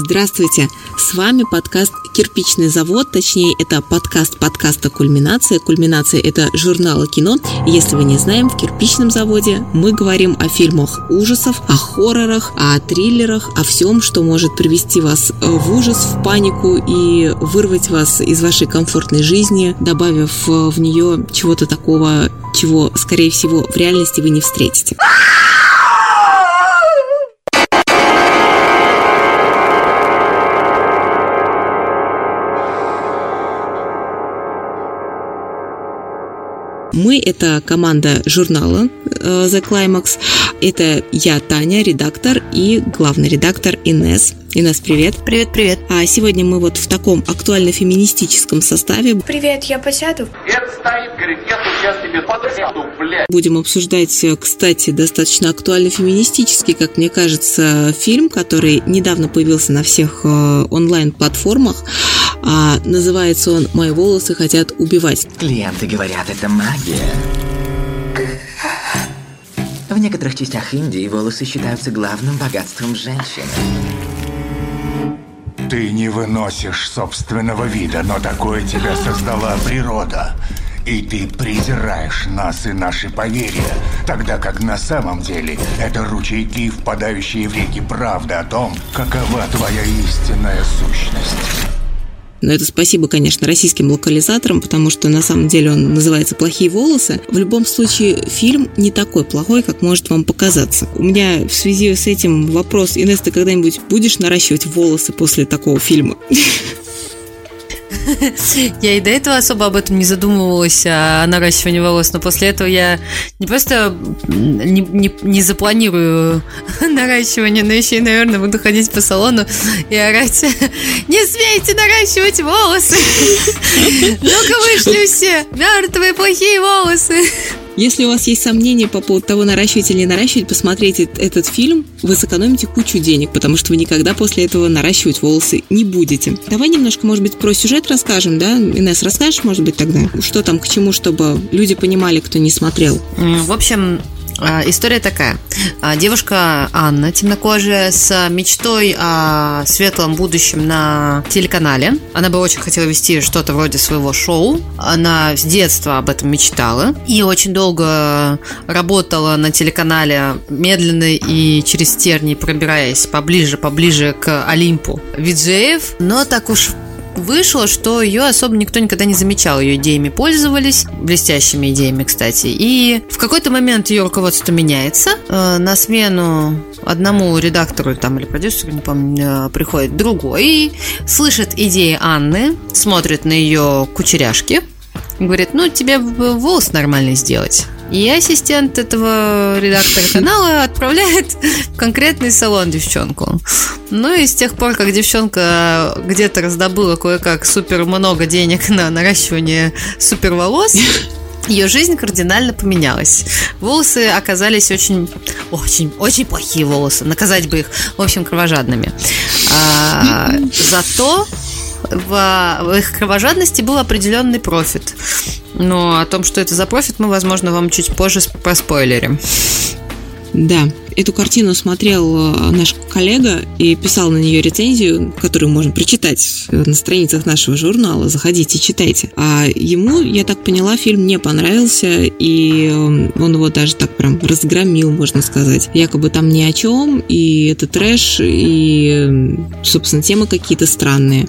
Здравствуйте! С вами подкаст «Кирпичный завод», точнее, это подкаст подкаста «Кульминация». «Кульминация» — это журнал о кино. Если вы не знаем, в «Кирпичном заводе» мы говорим о фильмах ужасов, о хоррорах, о триллерах, о всем, что может привести вас в ужас, в панику и вырвать вас из вашей комфортной жизни, добавив в нее чего-то такого, чего, скорее всего, в реальности вы не встретите. Мы – это команда журнала The Climax. Это я, Таня, редактор, и главный редактор Инес. Инес, привет. Привет, привет. А сегодня мы вот в таком актуально-феминистическом составе. Привет, я посяду. Дед стоит, говорит, я сейчас тебе подсяду, блядь. Будем обсуждать, э, кстати, достаточно актуально-феминистический, как мне кажется, фильм, который недавно появился на всех э, онлайн-платформах. А, называется он «Мои волосы хотят убивать». Клиенты говорят, это магия. В некоторых частях Индии волосы считаются главным богатством женщины. Ты не выносишь собственного вида, но такое тебя создала природа. И ты презираешь нас и наши поверья, тогда как на самом деле это ручейки, впадающие в реки правды о том, какова твоя истинная сущность. Но это спасибо, конечно, российским локализаторам, потому что на самом деле он называется «Плохие волосы». В любом случае, фильм не такой плохой, как может вам показаться. У меня в связи с этим вопрос, Инесс, ты когда-нибудь будешь наращивать волосы после такого фильма? Я и до этого особо об этом не задумывалась, о наращивании волос, но после этого я не просто не, не, не запланирую наращивание, но еще и, наверное, буду ходить по салону и орать «Не смейте наращивать волосы! Ну-ка вышли все! Мертвые плохие волосы!» Если у вас есть сомнения по поводу того, наращивать или не наращивать, посмотрите этот фильм, вы сэкономите кучу денег, потому что вы никогда после этого наращивать волосы не будете. Давай немножко, может быть, про сюжет расскажем, да? Инесс, расскажешь, может быть, тогда, что там к чему, чтобы люди понимали, кто не смотрел? В общем, история такая. А, девушка Анна, темнокожая, с мечтой о светлом будущем на телеканале. Она бы очень хотела вести что-то вроде своего шоу. Она с детства об этом мечтала. И очень долго работала на телеканале, медленно и через тернии пробираясь поближе, поближе к Олимпу виджеев. Но так уж вышло, что ее особо никто никогда не замечал. Ее идеями пользовались, блестящими идеями, кстати. И в какой-то момент ее руководство меняется. Э, на смену одному редактору там, или продюсеру, не помню, э, приходит другой и слышит идеи Анны, смотрит на ее кучеряшки, говорит, ну, тебе волос нормальный сделать. И ассистент этого редактора канала отправляет в конкретный салон девчонку. Ну и с тех пор, как девчонка где-то раздобыла кое-как супер много денег на наращивание супер волос, ее жизнь кардинально поменялась. Волосы оказались очень, очень, очень плохие волосы. Наказать бы их, в общем, кровожадными. А, зато в, в их кровожадности был определенный профит. Но о том, что это за профит, мы, возможно, вам чуть позже проспойлерим. Да, эту картину смотрел э, наш коллега и писал на нее рецензию, которую можно прочитать на страницах нашего журнала. Заходите, читайте. А ему, я так поняла, фильм не понравился, и э, он его даже так прям разгромил, можно сказать. Якобы там ни о чем, и это трэш, и, собственно, темы какие-то странные.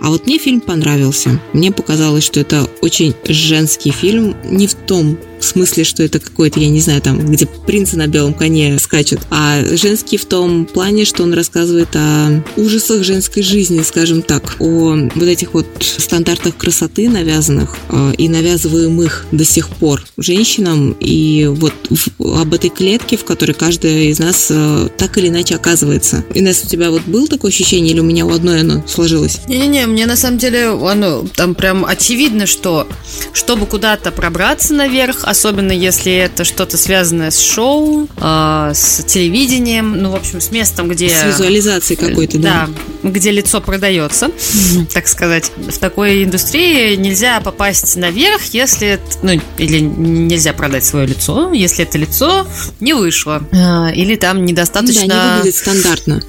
А вот мне фильм понравился. Мне показалось, что это очень женский фильм, не в том смысле, что это какой-то, я не знаю, там, где принцы на белом коне скачут, а женский в том плане, что он рассказывает о ужасах женской жизни, скажем так, о вот этих вот стандартах красоты навязанных э, и навязываемых до сих пор женщинам, и вот об этой клетке, в которой каждая из нас э, так или иначе оказывается. Инесс, у тебя вот было такое ощущение, или у меня у одной оно сложилось? Не-не-не, мне на самом деле оно там прям очевидно, что чтобы куда-то пробраться наверх, особенно если это что-то связанное с шоу, э, с телевидением, ну, в общем, с местом, где... С визуализацией какой-то, да. Да, где лицо продается, mm-hmm. так сказать. В такой индустрии нельзя попасть наверх, если... Ну, или нельзя продать свое лицо, если это лицо не вышло. Э, или там недостаточно... Да, не выглядит стандартно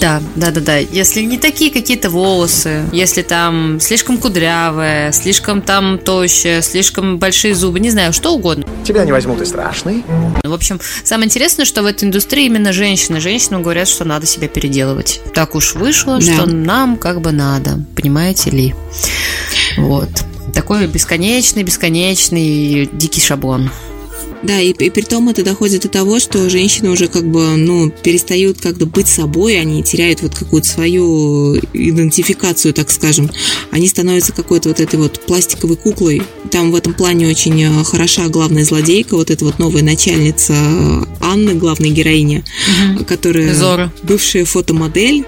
Да, да, да, да. Если не такие какие-то волосы, если там слишком кудрявая, слишком там тощая, слишком большие зубы, не знаю, что угодно. Тебя не возьмут и страшный. В общем, самое интересное, что в этой индустрии именно женщины. Женщинам говорят, что надо себя переделывать. Так уж вышло, Да. что нам как бы надо. Понимаете ли? Вот. Такой бесконечный, бесконечный дикий шаблон. Да, и, и при том это доходит до того, что женщины уже как бы, ну, перестают как-то быть собой, они теряют вот какую-то свою идентификацию, так скажем. Они становятся какой-то вот этой вот пластиковой куклой. Там в этом плане очень э, хороша главная злодейка, вот эта вот новая начальница э, Анны, главной героиня, которая Зора. бывшая фотомодель,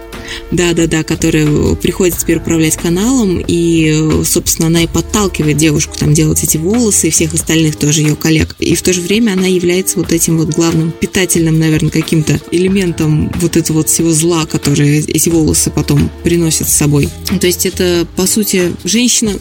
да-да-да, которая приходит теперь управлять каналом, и, э, собственно, она и подталкивает девушку там делать эти волосы и всех остальных тоже ее коллег. И в то же время она является вот этим вот главным питательным, наверное, каким-то элементом вот этого вот всего зла, которое эти волосы потом приносят с собой. То есть это, по сути, женщина,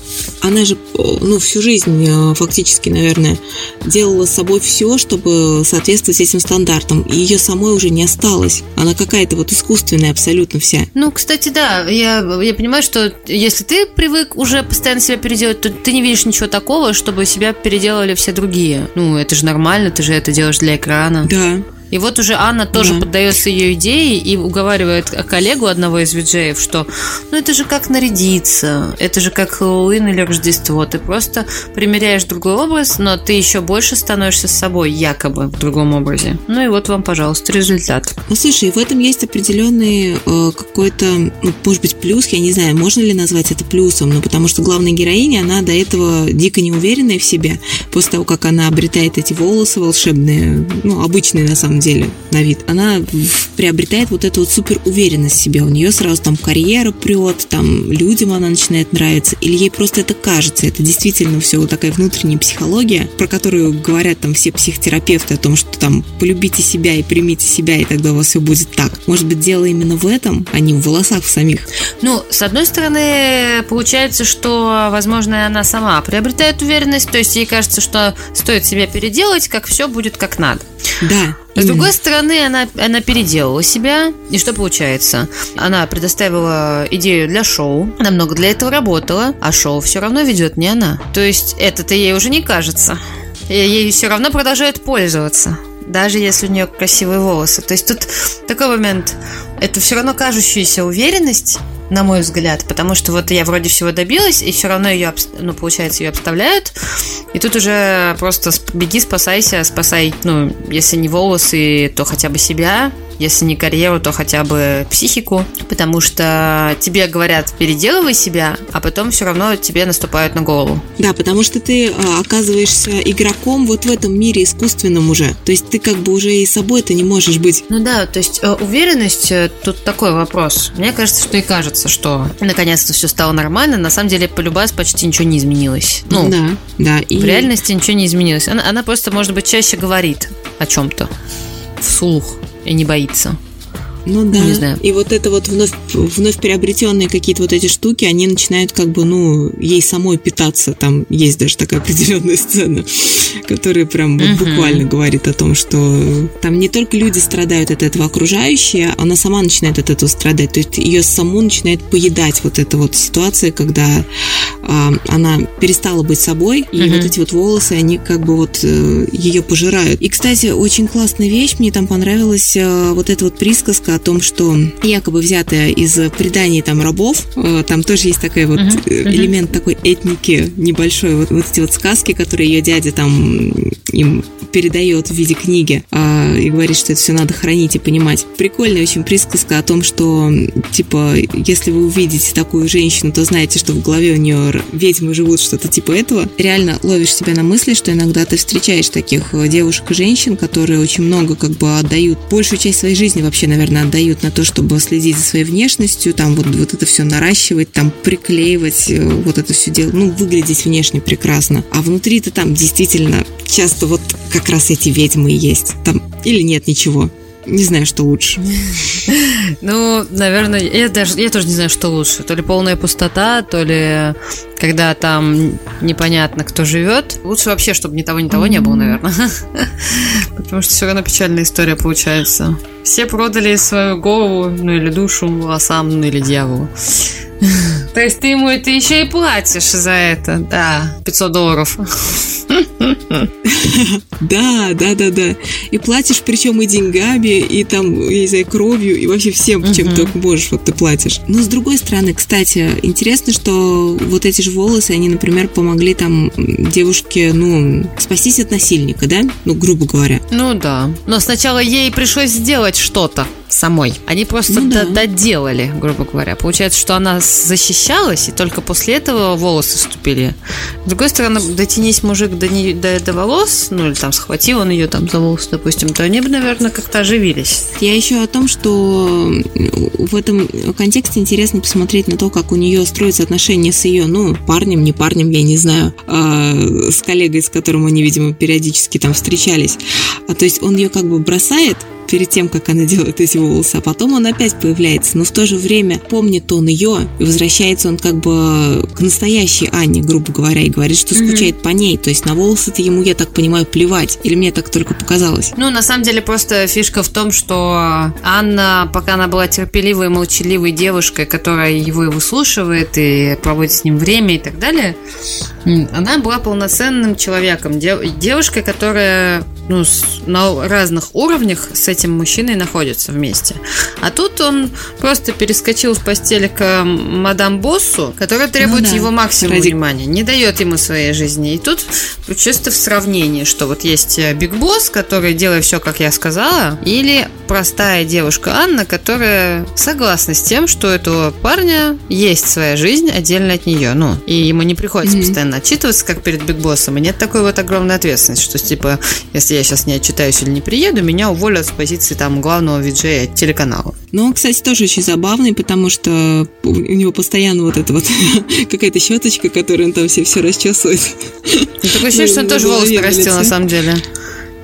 она же, э, ну, всю жизнь э, фактически, наверное, делала с собой все, чтобы соответствовать этим стандартам. И ее самой уже не осталось. Она какая-то вот искусственная абсолютно вся. Ну, кстати, да, я, я понимаю, что если ты привык уже постоянно себя переделать, то ты не видишь ничего такого, чтобы себя переделали все другие. Ну, это же нормально, ты же это делаешь для экрана. Да, И вот уже Анна тоже Да. поддается ее идее и уговаривает коллегу одного из виджеев, что ну это же как нарядиться, это же как Хэллоуин или Рождество. Ты просто примеряешь другой образ, но ты еще больше становишься собой, якобы в другом образе. Ну и вот вам, пожалуйста, результат. Ну, слушай, в этом есть определенный э, какой-то, ну, может быть, плюс, я не знаю, можно ли назвать это плюсом, но потому что главная героиня, она до этого дико неуверенная в себе, после того, как она обретает эти волосы волшебные, ну, обычные на самом деле, на вид, она приобретает вот эту вот супер уверенность в себе, у нее сразу там карьера прет, там людям она начинает нравиться, или ей просто это кажется, это действительно все вот такая внутренняя психология, про которую говорят там все психотерапевты о том, что там полюбите себя и примите себя, и тогда у вас все будет так. Может быть, дело именно в этом, а не в волосах в самих. Ну, с одной стороны, получается, что, возможно, она сама приобретает уверенность, то есть ей кажется, что стоит себя переделать, как все будет как надо. Да. С другой стороны, она, она переделала себя, и что получается? Она предоставила идею для шоу, она много для этого работала, а шоу все равно ведет не она. То есть это-то ей уже не кажется. И Ей все равно продолжают пользоваться. Даже если у нее красивые волосы. То есть тут такой момент. Это все равно кажущаяся уверенность, на мой взгляд, потому что вот я вроде всего добилась, и все равно ее, ну, получается, ее обставляют. И тут уже просто беги, спасайся, спасай, ну, если не волосы, то хотя бы себя, если не карьеру, то хотя бы психику, потому что тебе говорят, переделывай себя, а потом все равно тебе наступают на голову. Да, потому что ты а, оказываешься игроком вот в этом мире искусственном уже. То есть ты как бы уже и собой ты не можешь быть. Ну да, то есть э, уверенность, э, тут такой вопрос. Мне кажется, что и кажется, что наконец-то все стало нормально. На самом деле, полюбас почти ничего не изменилось. Ну, да, да. И в реальности ничего не изменилось. Она, она просто, может быть, чаще говорит о чем-то вслух и не боится. Ну да. Не знаю. И вот это вот вновь, вновь приобретенные какие-то вот эти штуки, они начинают как бы, ну, ей самой питаться. Там есть даже такая определенная сцена, которая прям вот Мгм. буквально говорит о том, что там не только люди страдают от этого окружающие, она сама начинает от этого страдать. То есть ее саму начинает поедать вот эта вот ситуация, когда а, она перестала быть собой, и Мгм. вот эти вот волосы, они как бы вот ее пожирают. И, кстати, очень классная вещь, мне там понравилась э, вот эта вот присказка о том, что якобы взятая из преданий там рабов, э, там тоже есть такой вот э, мгм. элемент такой этники небольшой, вот, вот эти вот сказки, которые ее дядя там им передает в виде книги а, и говорит, что это все надо хранить и понимать. Прикольная очень присказка о том, что типа, если вы увидите такую женщину, то знаете, что в голове у нее ведьмы живут, что-то типа этого. Реально ловишь себя на мысли, что иногда ты встречаешь таких э, девушек и женщин, которые очень много как бы отдают, большую часть своей жизни вообще, наверное, отдают на то, чтобы следить за своей внешностью, там вот, вот это все наращивать, там приклеивать, э, вот это все делать, ну, выглядеть внешне прекрасно. А внутри-то там действительно часто вот как раз эти ведьмы и есть. Там или нет ничего. Не знаю, что лучше. Ну, наверное, я даже я тоже не знаю, что лучше. То ли полная пустота, то ли когда там непонятно, кто живет. Лучше вообще, чтобы ни того, ни того не было, наверное. Потому что все равно печальная история получается. Все продали свою голову, ну или душу волосам, ну или дьяволу. То есть ты ему это еще и платишь за это? Да, 500 долларов. Да, да, да, да. И платишь, причем и деньгами, и там, я не знаю, кровью, и вообще всем, чем только можешь, вот ты платишь. Но с другой стороны, кстати, интересно, что вот эти же волосы, они, например, помогли там девушке, ну, спастись от насильника, да? Ну, грубо говоря. Ну да. Но сначала ей пришлось сделать что-то самой. Они просто Ну да. до- доделали, грубо говоря. Получается, что она защищалась, и только после этого волосы вступили. С другой стороны, дотянись мужик до, не- до, до волос, ну или там схватил он ее там за волосы, допустим, то они бы, наверное, как-то оживились. Я еще о том, что в этом контексте интересно посмотреть на то, как у нее строятся отношения с ее, ну, парнем, не парнем, я не знаю, а, с коллегой, с которым они, видимо, периодически там встречались. А то есть он ее как бы бросает перед тем, как она делает эти волосы, а потом он опять появляется. Но в то же время помнит он ее, и возвращается он как бы к настоящей Анне, грубо говоря, и говорит, что скучает по ней. То есть на волосы-то ему, я так понимаю, плевать. Или мне так только показалось. Ну, на самом деле, просто фишка в том, что Анна, пока она была терпеливой, молчаливой девушкой, которая его и выслушивает, и проводит с ним время и так далее, она была полноценным человеком. Дев- Девушкой, которая ну, с- на разных уровнях с этим мужчиной находится вместе. А тут он просто перескочил в постель к мадам Боссу, которая требует Ну да. его максимум Ради- внимания, не дает ему своей жизни. И тут чисто в сравнении, что вот есть э, Big Boss, который делает все, как я сказала, или простая девушка Анна, которая согласна с тем, что у этого парня есть своя жизнь отдельно от нее. Ну, и ему не приходится Мгм. постоянно отчитываться, как перед Big Boss ом. И нет такой вот огромной ответственности, что типа, если я сейчас не отчитаюсь или не приеду, меня уволят с позиции там главного виджея телеканала. Но он, кстати, тоже очень забавный, потому что у него постоянно вот эта вот какая-то щеточка, которой он там все, все расчесывает. Ну, такое ощущение, что он Ну, тоже волосы голове, на самом деле.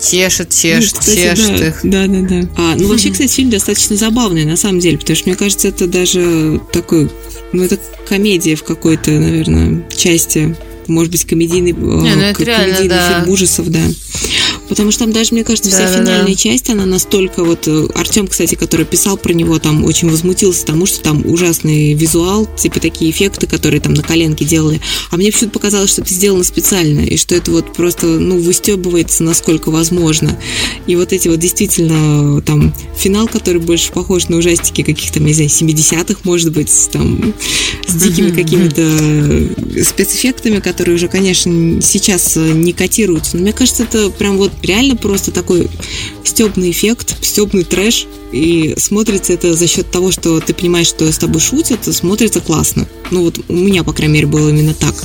Чешет, Ну, чешет, кстати, чешет да, их. Да, да, да. А, ну, вообще, кстати, фильм достаточно забавный, на самом деле, потому что, мне кажется, это даже такой, ну, это комедия в какой-то, наверное, части, может быть, комедийный, э, Не, ну, это как реально, комедийный да. фильм ужасов, да. Потому что там даже, мне кажется, вся Да-да-да. финальная часть, она настолько вот... Артем, кстати, который писал про него, там очень возмутился тому, что там ужасный визуал, типа такие эффекты, которые там на коленке делали. А мне почему-то показалось, что это сделано специально, и что это вот просто, ну, выстебывается насколько возможно. И вот эти вот действительно там финал, который больше похож на ужастики каких-то, не знаю, 70-х, может быть, там с дикими какими-то спецэффектами, которые уже, конечно, сейчас э, не котируются. Но мне кажется, это прям вот реально просто такой стебный эффект, стебный трэш. И смотрится это за счет того, что ты понимаешь, что с тобой шутят, смотрится классно. Ну вот у меня, по крайней мере, было именно так.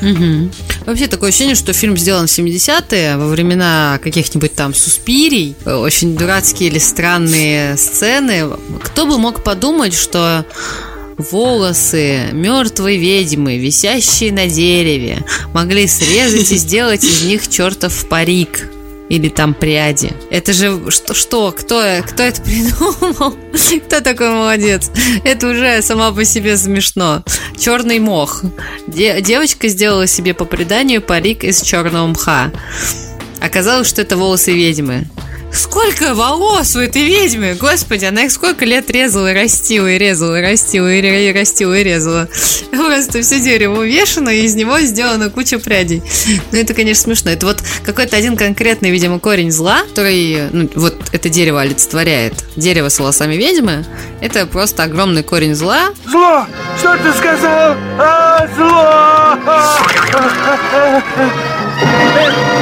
Мгм. Вообще такое ощущение, что фильм сделан в 70-е, во времена каких-нибудь там суспирий, очень дурацкие или странные сцены. Кто бы мог подумать, что волосы мертвой ведьмы, висящие на дереве, могли срезать и сделать из них чертов парик. Или там пряди. Это же что? что? Кто, кто это придумал? Кто такой молодец? Это уже сама по себе смешно. Черный мох. Де- девочка сделала себе по преданию парик из черного мха. Оказалось, что это волосы ведьмы. Сколько волос у этой ведьмы? Господи, она их сколько лет резала и растила, и резала, и растила, и, ре- и растила, и резала. Просто все дерево увешано, и из него сделана куча прядей. Ну, это, конечно, смешно. Это вот какой-то один конкретный, видимо, корень зла, который, ну, вот это дерево олицетворяет. Дерево с волосами ведьмы, это просто огромный корень зла, Зло! Что ты сказал? А, зло!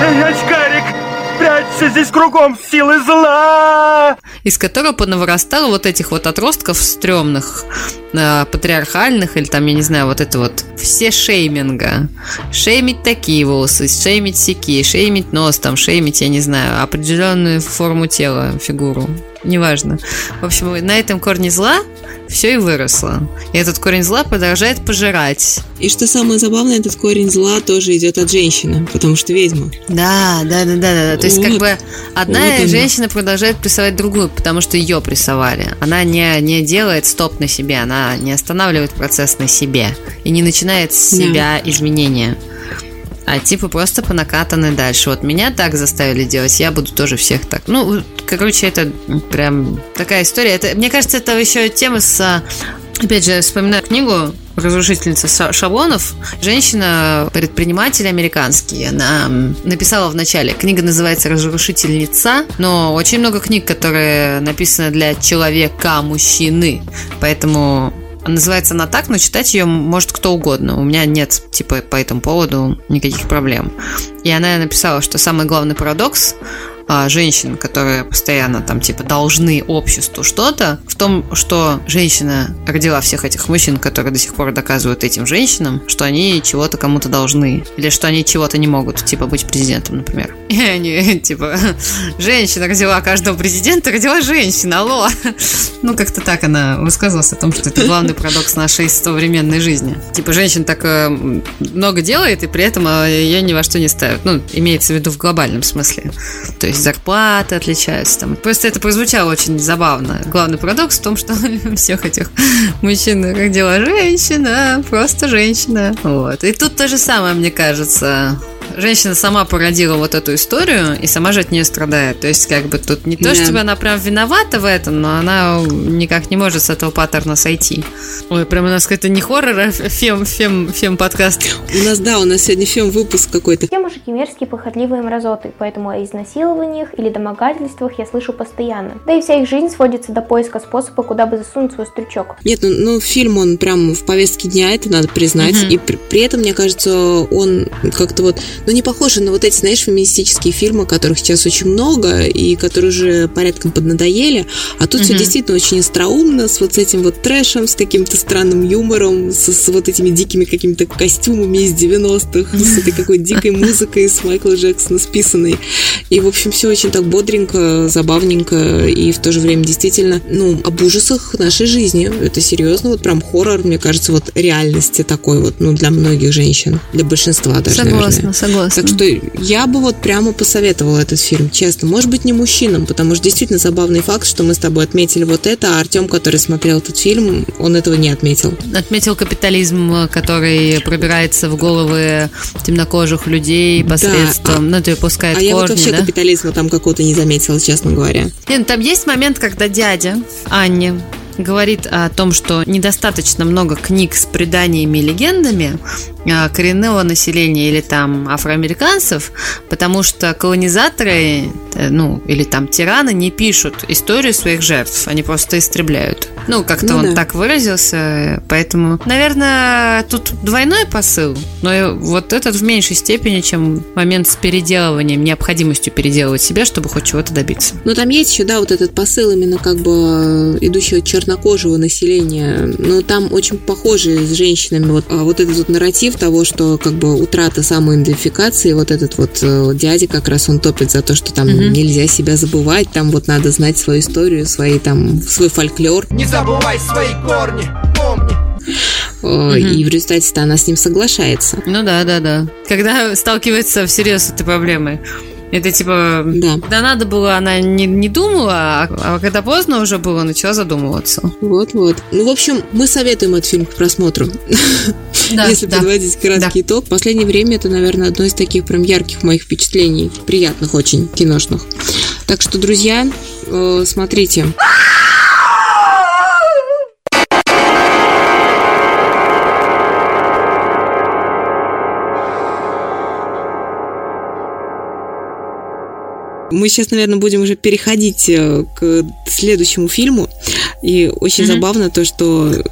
Эй, очкарик! Прячься, здесь кругом силы зла! из которого понавырастало вот этих вот отростков стрёмных, э, патриархальных, или там, я не знаю, вот это вот все шейминга. Шеймить такие волосы, шеймить сякие, шеймить нос, там, шеймить, я не знаю, определенную форму тела, фигуру. Неважно. В общем, на этом корне зла все и выросло. И этот корень зла продолжает пожирать. И что самое забавное, этот корень зла тоже идет от женщины, потому что ведьма. Да, да, да, да, да. То есть, как бы одна Вот женщина продолжает прессовать другую, потому что ее прессовали. Она не, не делает стоп на себе, она не останавливает процесс на себе и не начинает с Да. себя изменения. А типа просто по накатанной дальше. Вот меня так заставили делать, я буду тоже всех так. Ну, короче, это прям такая история. Это, мне кажется, это еще тема с... Опять же, вспоминаю книгу разрушительница ша- шаблонов. Женщина, предприниматель американский, она написала в начале. Книга называется «Разрушительница», но очень много книг, которые написаны для человека, мужчины. Поэтому Называется она так, но читать ее может кто угодно. У меня нет, типа, по этому поводу никаких проблем. И она написала, что самый главный парадокс а, женщин, которые постоянно там типа должны обществу что-то, в том, что женщина родила всех этих мужчин, которые до сих пор доказывают этим женщинам, что они чего-то кому-то должны, или что они чего-то не могут, типа быть президентом, например. И они типа женщина родила каждого президента, родила женщина, алло. Ну, как-то так она высказывалась о том, что это главный парадокс нашей современной жизни. Типа, женщин так э, много делает, и при этом э, ее ни во что не ставят. Ну, имеется в виду в глобальном смысле. То есть зарплаты отличаются там. Просто это прозвучало очень забавно. Главный парадокс в том, что всех этих мужчин родила женщина, просто женщина. Вот. И тут то же самое, мне кажется. Женщина сама породила вот эту историю и сама же от нее страдает. То есть, как бы тут не то, Да. чтобы она прям виновата в этом, но она никак не может с этого паттерна сойти. Ой, прям у нас какой-то не хоррор, а фем, фем, фем подкаст. У нас, да, у нас сегодня фильм выпуск какой-то. Все мужики мерзкие, похотливые мразоты, поэтому о изнасилованиях или домогательствах я слышу постоянно. Да и вся их жизнь сводится до поиска способа, куда бы засунуть свой стрючок. Нет, ну, ну, фильм, он прям в повестке дня, это надо признать. Мгм. И при, при этом, мне кажется, он как-то вот, ну, не похож на вот эти, знаешь, феминистические фильмы, которых сейчас очень много, и которые уже порядком поднадоели. А тут все Мгм. действительно очень остроумно, с вот с этим вот трэшем, с каким-то странным юмором, с, с вот этими дикими какими-то костюмами из 90-х, с этой какой-то дикой музыкой с Майкла Джексона списанной. И, в общем, все очень так бодренько, забавненько, и в то же время действительно, ну, об ужасах нашей жизни. Это серьезно, вот прям хоррор, мне кажется, вот реальности такой вот, ну, для многих женщин, для большинства даже, Согласна, наверное. согласна. Так что я бы вот прямо посоветовала этот фильм, честно. Может быть, не мужчинам, потому что действительно забавный факт, что мы с тобой отметили вот это, а Артем, который смотрел этот фильм, он этого не отметил. Отметил капитализм, который пробирается в головы темнокожих людей Да, посредством, ну, то есть пускает а я вот корни, вообще да? капитализма там какого-то не заметила, честно говоря. Не, ну, там есть момент, когда дядя Анне говорит о том, что недостаточно много книг с преданиями и легендами а, коренного населения или там афроамериканцев, потому что колонизаторы, э, ну, или там тираны не пишут историю своих жертв, они просто истребляют. Ну, как-то Ну он да. так выразился, поэтому, наверное, тут двойной посыл, но вот этот в меньшей степени, чем момент с переделыванием, необходимостью переделывать себя, чтобы хоть чего-то добиться. Но там есть еще, да, вот этот посыл именно как бы э, идущего от чернокожего населения. Но там очень похожи с женщинами вот, а вот этот вот нарратив того, что как бы утрата самоидентификации, вот этот вот э, дядя как раз он топит за то, что там Мгм. нельзя себя забывать, там вот надо знать свою историю, свои там, свой фольклор. Не забывай свои корни, помни. Э, И в результате-то она с ним соглашается. Ну да, да, да. Когда сталкивается всерьез с этой проблемой. Это типа, Да. когда надо было, она не, не думала, а, а когда поздно уже было, начала задумываться. Вот-вот. Ну, в общем, мы советуем этот фильм к просмотру. Да, Если да. подводить краткий итог, в последнее время это, наверное, одно из таких прям ярких моих впечатлений, приятных очень киношных. Так что, друзья, э, смотрите. Мы сейчас, наверное, будем уже переходить э, к следующему фильму. И очень Мгм. забавно то, что э,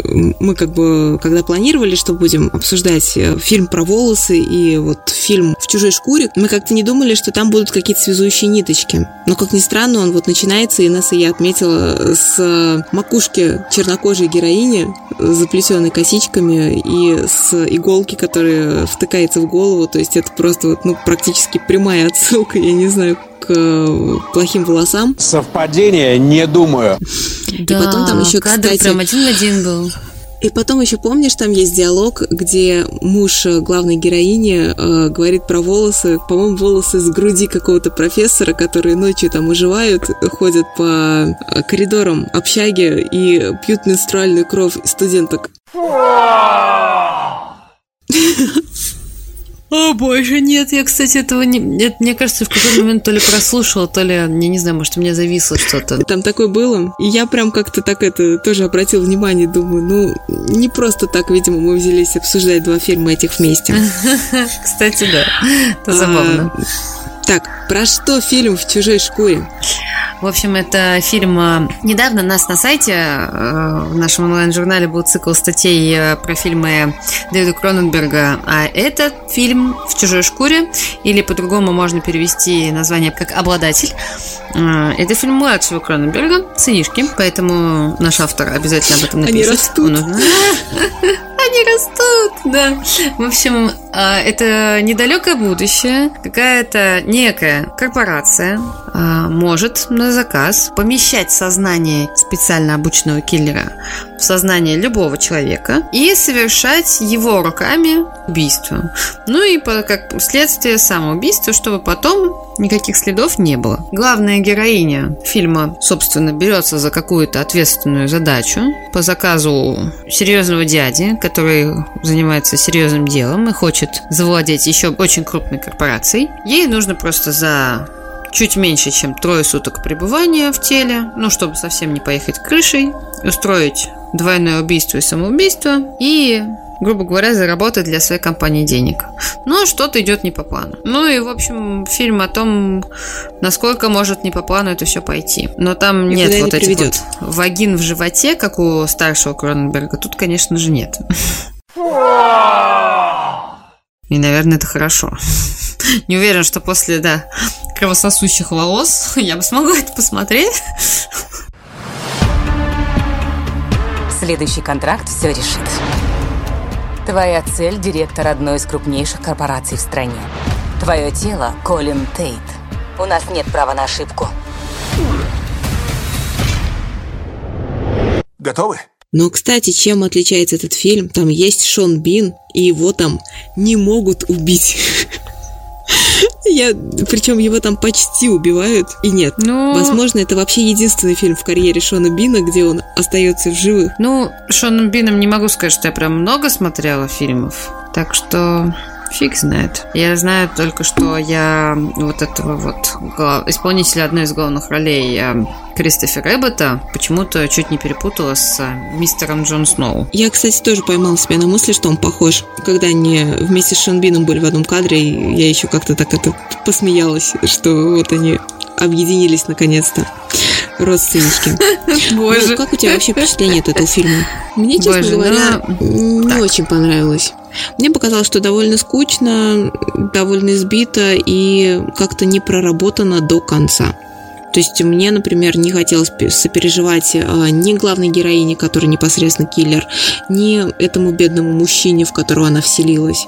мы как бы, когда планировали, что будем обсуждать э, фильм про волосы и вот фильм «В чужой шкуре», мы как-то не думали, что там будут какие-то связующие ниточки. Но, как ни странно, он вот начинается, и Инесса я отметила, с макушки чернокожей героини, заплетенной косичками, и с иголки, которая втыкается в голову. То есть это просто вот, ну, практически прямая отсылка, я не знаю, к э, плохим волосам. Совпадение, не думаю. Да, потом там еще, кадр кстати, прям один в один был. И потом еще помнишь, там есть диалог, где муж э, главной героини э, говорит про волосы, по-моему, волосы с груди какого-то профессора, которые ночью там оживают, ходят по э, коридорам общаги и пьют менструальную кровь студенток. О, боже, нет, я, кстати, этого не... Нет, мне кажется, в какой-то момент то ли прослушала, то ли, я не знаю, может, у меня зависло что-то. Там такое было. И я прям как-то так это тоже обратил внимание, думаю, ну, не просто так, видимо, мы взялись обсуждать два фильма этих вместе. Кстати, да, это забавно. А, Так, про что фильм «В чужой шкуре»? В общем, это фильм... э, Недавно нас на сайте, э, в нашем онлайн-журнале был цикл статей э, про фильмы Дэвида Кроненберга, а этот фильм «В чужой шкуре», или по-другому можно перевести название как «Обладатель». Это фильм младшего Кроненберга, сынишки, поэтому наш автор обязательно об этом Они напишет. растут. Он- Они растут, да. В общем, а, это недалекое будущее. Какая-то некая корпорация а, может на заказ помещать сознание специально обученного киллера в сознание любого человека и совершать его руками убийство. Ну и как следствие самоубийства, чтобы потом никаких следов не было. Главная героиня фильма, собственно, берется за какую-то ответственную задачу по заказу серьезного дяди, который занимается серьезным делом и хочет завладеть еще очень крупной корпорацией. Ей нужно просто за чуть меньше, чем трое суток пребывания в теле, ну, чтобы совсем не поехать крышей, устроить двойное убийство и самоубийство и грубо говоря, заработать для своей компании денег. Но что-то идет не по плану. Ну и, в общем, фильм о том, насколько может не по плану это все пойти. Но там И нет вот это этих вот вагин в животе, как у старшего Кроненберга. Тут, конечно же, нет. И, наверное, это хорошо. Не уверен, что после, да, кровососущих волос я бы смогла это посмотреть. Следующий контракт все решит. Твоя цель – директор одной из крупнейших корпораций в стране. Твое тело – Колин Тейт. У нас нет права на ошибку. Готовы? Но, кстати, чем отличается этот фильм? Там есть Шон Бин, и его там не могут убить. Я, причем его там почти убивают, и нет. Ну, Возможно, это вообще единственный фильм в карьере Шона Бина, где он остается в живых. Ну, Шоном Бином не могу сказать, что я прям много смотрела фильмов. Так что фиг знает. Я знаю только, что я вот этого вот исполнителя одной из главных ролей я Кристофера Эббота почему-то чуть не перепутала с э, мистером Джон Сноу. Я, кстати, тоже поймала себя на мысли, что он похож. Когда они вместе с Шон Бином были в одном кадре, я еще как-то так это посмеялась, что вот они объединились наконец-то. Родственнички. Ну, как у тебя вообще впечатление от этого фильма? Мне, честно Боже, говоря, ну, не так. очень понравилось. Мне показалось, что довольно скучно, довольно избито и как-то не проработано до конца. То есть мне, например, не хотелось пе- сопереживать а, ни главной героине, которая непосредственно киллер, ни этому бедному мужчине, в которого она вселилась.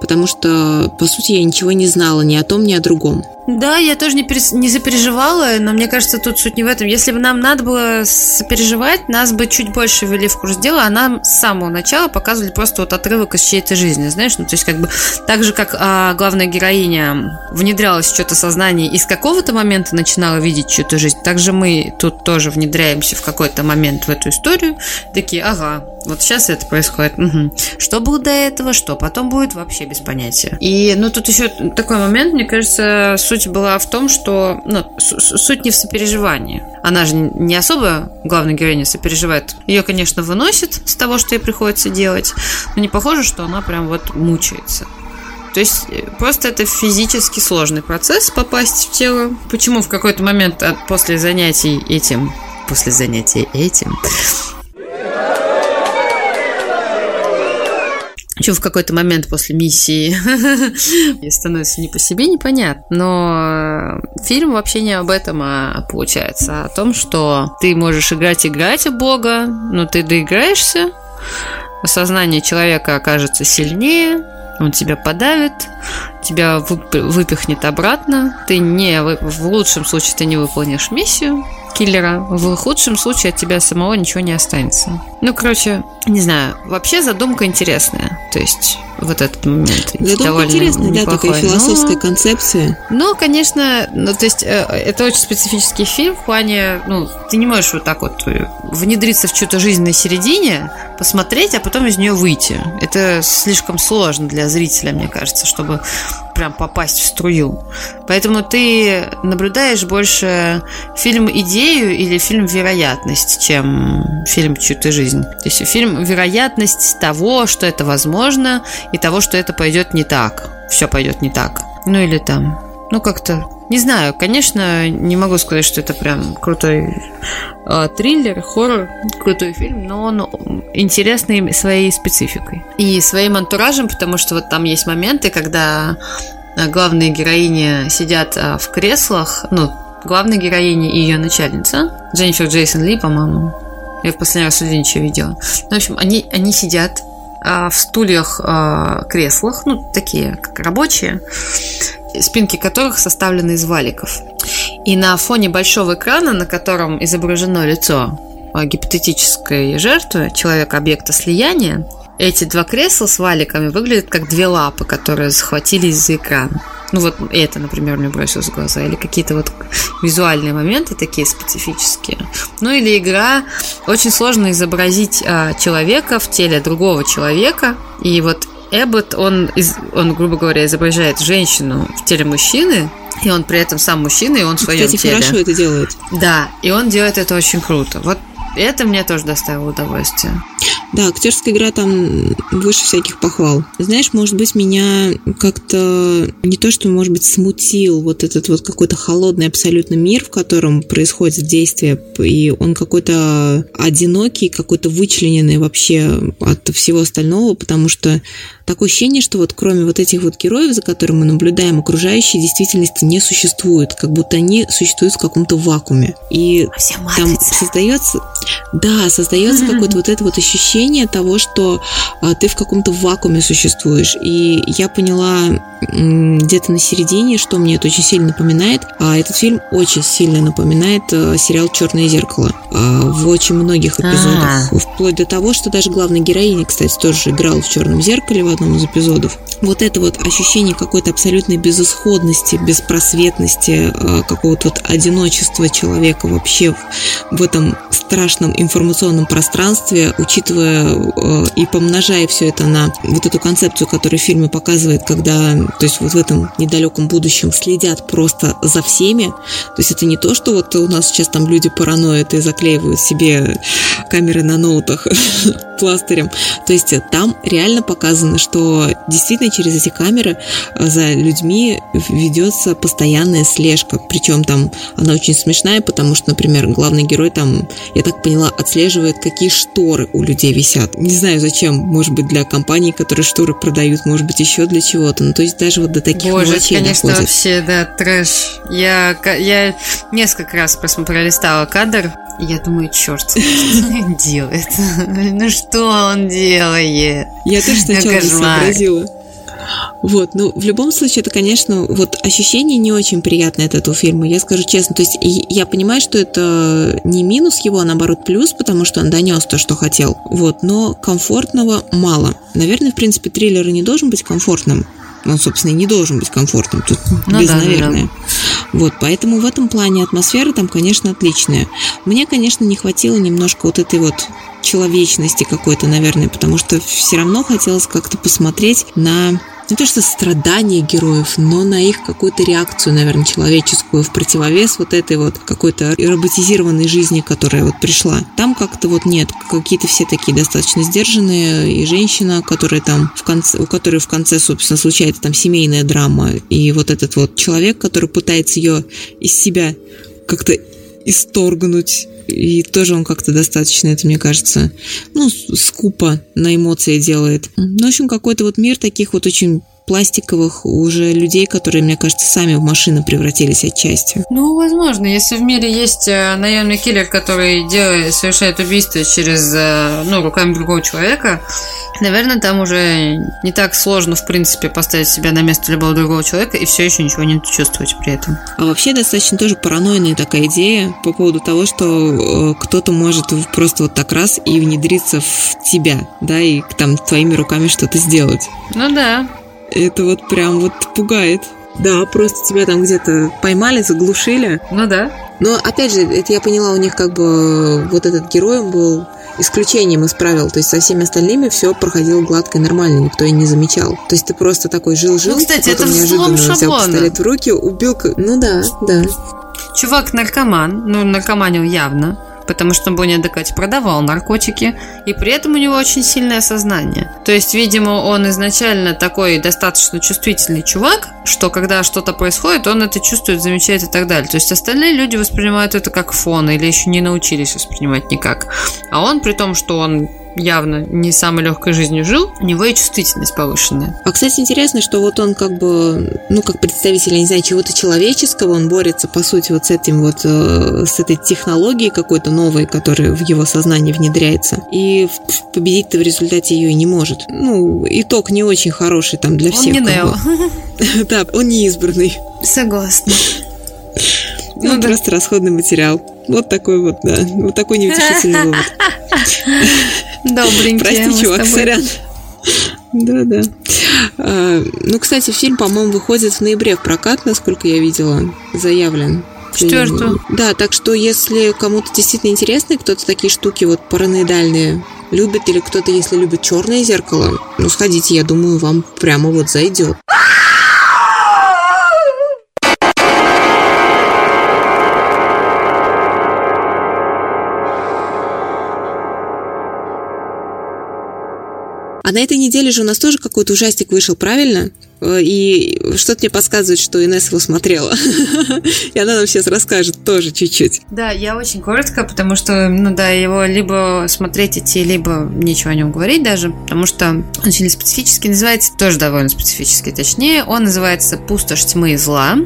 Потому что, по сути, я ничего не знала ни о том, ни о другом. Да, я тоже не, перес- не запереживала, но мне кажется, тут суть не в этом. Если бы нам надо было сопереживать, нас бы чуть больше ввели в курс дела, а нам с самого начала показывали просто вот отрывок из чьей-то жизни, знаешь? Ну, то есть, как бы, так же, как а, главная героиня внедрялась в что-то сознание и с какого-то момента начинала видеть чью-то жизнь, так же мы тут тоже внедряемся в какой-то момент в эту историю, такие, ага, вот сейчас это происходит. мгм. Что было до этого, что потом будет, вообще без понятия. И, ну, тут еще такой момент, мне кажется, суть была в том, что, ну, суть не в сопереживании. Она же не особо, главная героиня, сопереживает. Ее, конечно, выносит с того, что ей приходится делать, но не похоже, что она прям вот мучается. То есть э, просто это физически сложный процесс попасть в тело. Почему в какой-то момент после занятий этим, после занятий этим, Почему в какой-то момент после миссии становится не по себе, непонятно. Но фильм вообще не об этом, а получается о том, что ты можешь играть играть в Бога, но ты доиграешься, сознание человека окажется сильнее, Он тебя подавит, тебя выпихнет обратно, ты не, в лучшем случае ты не выполнишь миссию, киллера, в худшем случае от тебя самого ничего не останется. Ну, короче, не знаю, вообще задумка интересная. То есть вот этот момент задумка довольно интересная, да, такая философская но, концепция. Ну, конечно, ну, то есть э, это очень специфический фильм в плане, ну, ты не можешь вот так вот э, внедриться в чью-то жизнь на середине, посмотреть, а потом из нее выйти. Это слишком сложно для зрителя, мне кажется, чтобы прям попасть в струю. Поэтому ты наблюдаешь больше фильм-идею или фильм-вероятность, чем фильм «Чью-то жизнь». То есть фильм «Вероятность того, что это возможно, и того, что это пойдет не так. Все пойдет не так. Ну или там, ну как-то не знаю, конечно, не могу сказать, что это прям крутой э, триллер, хоррор, крутой фильм, но он интересный своей спецификой. И своим антуражем, потому что вот там есть моменты, когда а, главные героини сидят а, в креслах, ну, главная героиня и ее начальница, Дженнифер Джейсон Ли, по-моему, я в последний раз у ничего видела. Ну, в общем, они, они сидят в стульях, креслах, ну, такие, как рабочие, спинки которых составлены из валиков. И на фоне большого экрана, на котором изображено лицо а, гипотетической жертвы, человека-объекта слияния, эти два кресла с валиками выглядят как две лапы, которые захватились за экран. Ну вот это, например, мне бросилось в глаза. Или какие-то вот визуальные моменты такие специфические. Ну или игра. Очень сложно изобразить а, человека в теле другого человека. И вот Эббот, он, он, грубо говоря, изображает женщину в теле мужчины, и он при этом сам мужчина, и он в своем Кстати, теле. хорошо это делает. Да, и он делает это очень круто. Вот это мне тоже доставило удовольствие. Да, актерская игра там выше всяких похвал. Знаешь, может быть, меня как-то не то, что, может быть, смутил вот этот вот какой-то холодный абсолютно мир, в котором происходит действие, и он какой-то одинокий, какой-то вычлененный вообще от всего остального, потому что такое ощущение, что вот кроме вот этих вот героев, за которыми мы наблюдаем, окружающей действительности не существует, как будто они существуют в каком-то вакууме. И а там создается, да, создается какое-то вот это вот ощущение того, что а, ты в каком-то вакууме существуешь. И я поняла где-то на середине, что мне это очень сильно напоминает. А этот фильм очень сильно напоминает а, сериал Черное зеркало а, в очень многих эпизодах. А-а-а. Вплоть до того, что даже главная героиня, кстати, тоже играла в Черном зеркале в одном из эпизодов. Вот это вот ощущение какой-то абсолютной безысходности, беспросветности, а, какого-то вот одиночества человека вообще в этом страшном информационном пространстве, учитывая э, и помножая все это на вот эту концепцию, которую в фильме показывает, когда, то есть вот в этом недалеком будущем следят просто за всеми. То есть это не то, что вот у нас сейчас там люди параноид и заклеивают себе камеры на ноутах пластырем. То есть там реально показано, что действительно через эти камеры э, за людьми ведется постоянная слежка. Причем там она очень смешная, потому что, например, главный герой там, я так поняла, отслеживает, какие шторы у людей висят. Не знаю зачем, может быть, для компаний, которые шторы продают, может быть, еще для чего-то. Ну, то есть даже вот до таких Боже, это, конечно, доходит. вообще, да, трэш. Я, я несколько раз пролистала кадр, и я думаю, черт, что он делает? Ну что он делает? Я тоже сначала не сообразила. Вот, ну, в любом случае, это, конечно, вот ощущение не очень приятное от этого фильма, я скажу честно. То есть я понимаю, что это не минус его, а наоборот плюс, потому что он донес то, что хотел. Вот, но комфортного мало. Наверное, в принципе, триллер и не должен быть комфортным. Он, собственно, и не должен быть комфортным. Тут ну, без, да, наверное. Да. Вот, поэтому в этом плане атмосфера там, конечно, отличная. Мне, конечно, не хватило немножко вот этой вот человечности какой-то, наверное, потому что все равно хотелось как-то посмотреть на не то что страдания героев, но на их какую-то реакцию, наверное, человеческую в противовес вот этой вот какой-то роботизированной жизни, которая вот пришла. Там как-то вот нет, какие-то все такие достаточно сдержанные, и женщина, которая там в конце, у которой в конце, собственно, случается там семейная драма, и вот этот вот человек, который пытается ее из себя как-то исторгнуть и тоже он как-то достаточно, это мне кажется, ну, скупо на эмоции делает. Ну, в общем, какой-то вот мир таких вот очень пластиковых уже людей, которые, мне кажется, сами в машины превратились отчасти. Ну, возможно, если в мире есть э, наемный киллер, который делает, совершает убийство через, э, ну, руками другого человека, наверное, там уже не так сложно, в принципе, поставить себя на место любого другого человека и все еще ничего не чувствовать при этом. А вообще достаточно тоже паранойная такая идея по поводу того, что э, кто-то может просто вот так раз и внедриться в тебя, да, и там твоими руками что-то сделать. Ну да, это вот прям вот пугает. Да, просто тебя там где-то поймали, заглушили. Ну да. Но опять же, это я поняла, у них как бы вот этот герой был исключением из правил. То есть со всеми остальными все проходило гладко и нормально, никто и не замечал. То есть ты просто такой жил-жил, ну, кстати, потом это неожиданно взял шаблона. пистолет в руки, убил... Ну да, да. Чувак наркоман, ну наркоманил явно, потому что Бонни Декати продавал наркотики, и при этом у него очень сильное сознание. То есть, видимо, он изначально такой достаточно чувствительный чувак, что когда что-то происходит, он это чувствует, замечает и так далее. То есть остальные люди воспринимают это как фон или еще не научились воспринимать никак. А он, при том, что он явно не самой легкой жизнью жил, у него и чувствительность повышенная. А, кстати, интересно, что вот он как бы, ну, как представитель, я не знаю, чего-то человеческого, он борется, по сути, вот с этим вот, э, с этой технологией какой-то новой, которая в его сознании внедряется. И победить-то в результате ее и не может. Ну, итог не очень хороший там для Он всех. не как Нео. Да, он не избранный. Согласна. Ну, да. просто расходный материал. Вот такой вот, да. Вот такой неутешительный вывод. Добренькие. Прости, чувак, сорян. Да, да. А, ну, кстати, фильм, по-моему, выходит в ноябре в прокат, насколько я видела, заявлен. Четвертого. Да, так что если кому-то действительно интересно, и кто-то такие штуки вот параноидальные любит, или кто-то, если любит черное зеркало, ну, сходите, я думаю, вам прямо вот зайдет. А на этой неделе же у нас тоже какой-то ужастик вышел, правильно? Э, И что-то мне подсказывает, что Инесса его смотрела. И она нам сейчас расскажет тоже чуть-чуть. Да, я очень коротко, потому что, ну да, его либо смотреть идти, либо ничего о нем говорить даже, потому что он очень специфический, называется тоже довольно специфический, точнее, он называется «Пустошь тьмы и зла».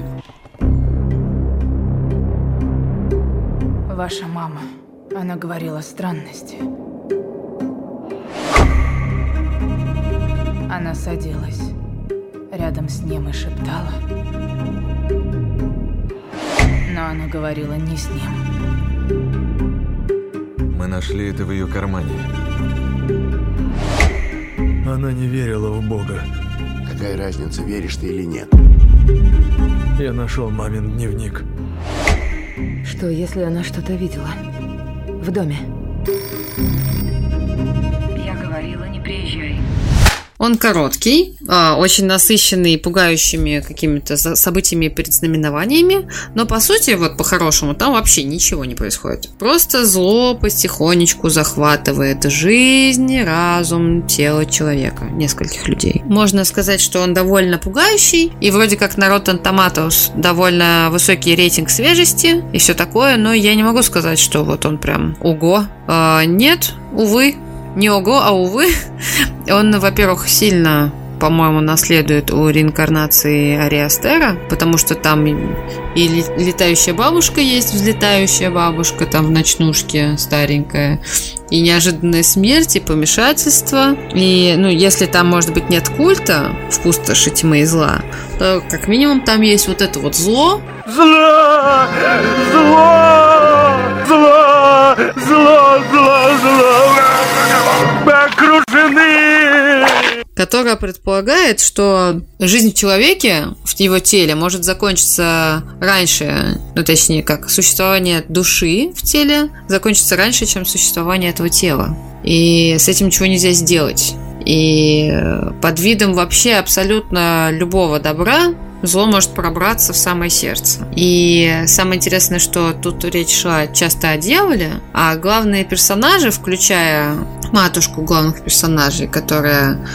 Ваша мама, она говорила странности. Она садилась рядом с ним и шептала. Но она говорила не с ним. Мы нашли это в ее кармане. Она не верила в Бога. Какая разница, веришь ты или нет? Я нашел мамин дневник. Что, если она что-то видела? В доме? Он короткий, а, очень насыщенный пугающими какими-то событиями и предзнаменованиями, но по сути, вот по-хорошему, там вообще ничего не происходит. Просто зло потихонечку захватывает жизнь, разум, тело человека, нескольких людей. Можно сказать, что он довольно пугающий, и вроде как на Rotten Tomatoes довольно высокий рейтинг свежести и все такое, но я не могу сказать, что вот он прям ого. А, нет, увы, не ого, а увы. Он, во-первых, сильно по-моему, наследует у реинкарнации Ариастера, потому что там и летающая бабушка есть, взлетающая бабушка там в ночнушке старенькая, и неожиданная смерть, и помешательство. И, ну, если там, может быть, нет культа в пустоши тьмы и зла, то, как минимум, там есть вот это вот Зло! Зло! Зло! Зло! Зло! Зло! Которая предполагает, что жизнь в человеке, в его теле, может закончиться раньше, ну точнее как, существование души в теле закончится раньше, чем существование этого тела. И с этим ничего нельзя сделать. И под видом вообще абсолютно любого добра зло может пробраться в самое сердце. И самое интересное, что тут речь шла часто о дьяволе, а главные персонажи, включая матушку главных персонажей, которая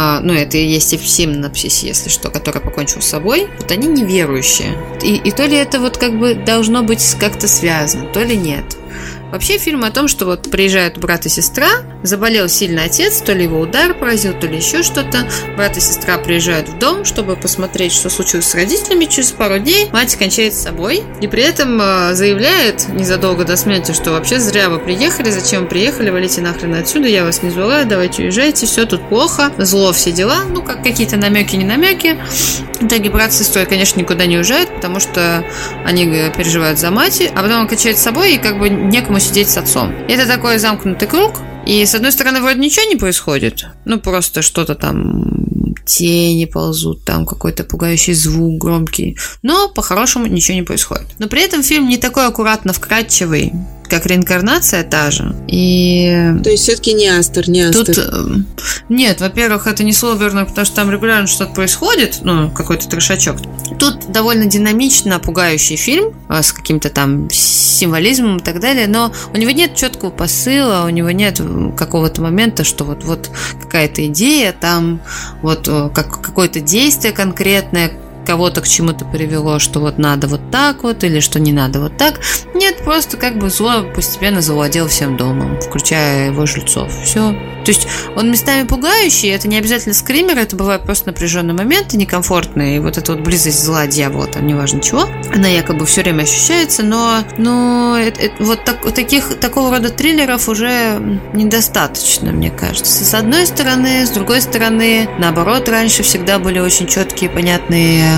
а, ну, это и есть и в синапсисе, если что, который покончил с собой, вот они неверующие. И, и то ли это вот как бы должно быть как-то связано, то ли нет. Вообще фильм о том, что вот приезжают брат и сестра, заболел сильно отец, то ли его удар поразил, то ли еще что-то. Брат и сестра приезжают в дом, чтобы посмотреть, что случилось с родителями. Через пару дней мать кончает с собой и при этом э, заявляет незадолго до смерти, что вообще зря вы приехали, зачем вы приехали, валите нахрен отсюда, я вас не звала, давайте уезжайте, все тут плохо, зло, все дела. Ну, как какие-то намеки, не намеки. В итоге брат с сестрой, конечно, никуда не уезжают, потому что они э, переживают за мать, а потом он качает с собой, и как бы некому сидеть с отцом. Это такой замкнутый круг, и с одной стороны вроде ничего не происходит, ну просто что-то там тени ползут, там какой-то пугающий звук громкий, но по-хорошему ничего не происходит. Но при этом фильм не такой аккуратно вкрадчивый, как реинкарнация та же. И... То есть все-таки не Астер, не Астер. Тут... э, Нет, во-первых, это не Слоубернер, потому что там регулярно что-то происходит, ну, какой-то трешачок. Тут довольно динамично пугающий фильм а, с каким-то там символизмом и так далее, но у него нет четкого посыла, у него нет какого-то момента, что вот, вот какая-то идея там, вот э, как, какое-то действие конкретное, кого-то к чему-то привело, что вот надо вот так вот, или что не надо вот так. Нет, просто как бы зло постепенно завладел всем домом, включая его жильцов. Все. То есть он местами пугающий, это не обязательно скример, это бывают просто напряженные моменты, некомфортные, и вот эта вот близость зла дьявола, там неважно чего, она якобы все время ощущается, но, но это- это- вот так, таких, такого рода триллеров уже недостаточно, мне кажется. С одной стороны, с другой стороны, наоборот, раньше всегда были очень четкие, понятные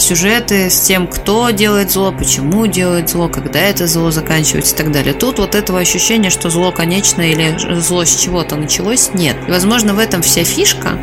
сюжеты с тем, кто делает зло, почему делает зло, когда это зло заканчивается и так далее. Тут вот этого ощущения, что зло конечно или зло с чего-то началось, нет. И, возможно, в этом вся фишка,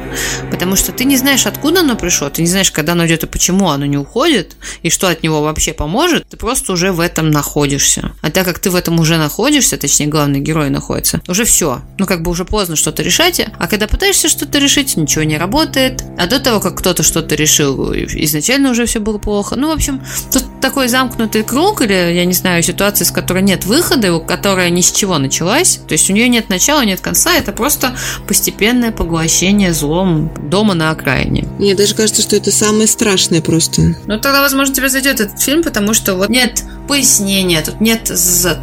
потому что ты не знаешь, откуда оно пришло, ты не знаешь, когда оно идет и почему оно не уходит, и что от него вообще поможет, ты просто уже в этом находишься. А так как ты в этом уже находишься, точнее, главный герой находится, уже все. Ну, как бы уже поздно что-то решать, а когда пытаешься что-то решить, ничего не работает. А до того, как кто-то что-то решил, изначально уже все было плохо. Ну, в общем, тут такой замкнутый круг, или, я не знаю, ситуация, с которой нет выхода, и которая ни с чего началась. То есть у нее нет начала, нет конца, это просто постепенное поглощение злом дома на окраине. Мне даже кажется, что это самое страшное просто. Ну, тогда, возможно, тебе зайдет этот фильм, потому что вот нет пояснения, тут нет,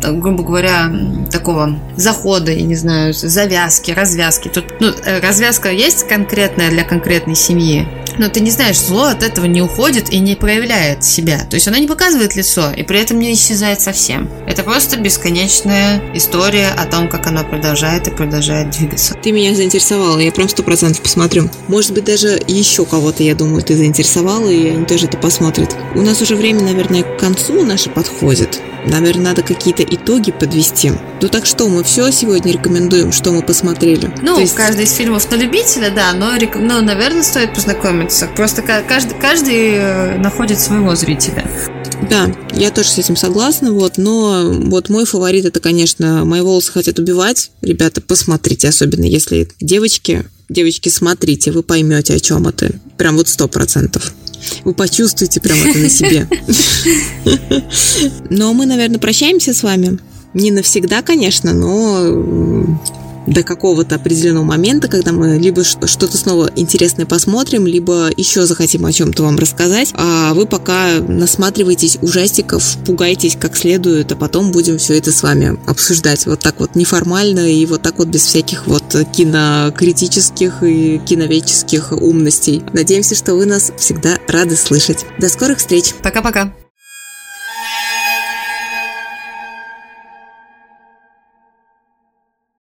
грубо говоря, такого захода, я не знаю, завязки, развязки. Тут, ну, э, развязка есть конкретная для конкретной семьи, но ты не знаешь, зло от этого не уходит и не проявляет себя. То есть она не показывает лицо и при этом не исчезает совсем. Это просто бесконечная история о том, как она продолжает и продолжает двигаться. Ты меня заинтересовала, я прям сто процентов посмотрю. Может быть, даже еще кого-то, я думаю, ты заинтересовала, и они тоже это посмотрят. У нас уже время, наверное, к концу наше подходит. Наверное, надо какие-то итоги подвести. Ну так что, мы все сегодня рекомендуем, что мы посмотрели? Ну, То есть- каждый из фильмов на любителя, да, но, рек- ну, наверное, стоит познакомиться. Просто ка- каждый, каждый э, находит своего зрителя. Да, я тоже с этим согласна, вот, но вот мой фаворит это, конечно, «Мои волосы хотят убивать». Ребята, посмотрите, особенно если девочки, девочки, смотрите, вы поймете, о чем это. Прям вот сто процентов. Вы почувствуете прям это на себе. Но мы, наверное, прощаемся с вами. Не навсегда, конечно, но до какого-то определенного момента, когда мы либо что-то снова интересное посмотрим, либо еще захотим о чем-то вам рассказать. А вы пока насматриваетесь ужастиков, пугайтесь как следует, а потом будем все это с вами обсуждать. Вот так вот неформально и вот так вот без всяких вот кинокритических и киноведческих умностей. Надеемся, что вы нас всегда рады слышать. До скорых встреч! Пока-пока.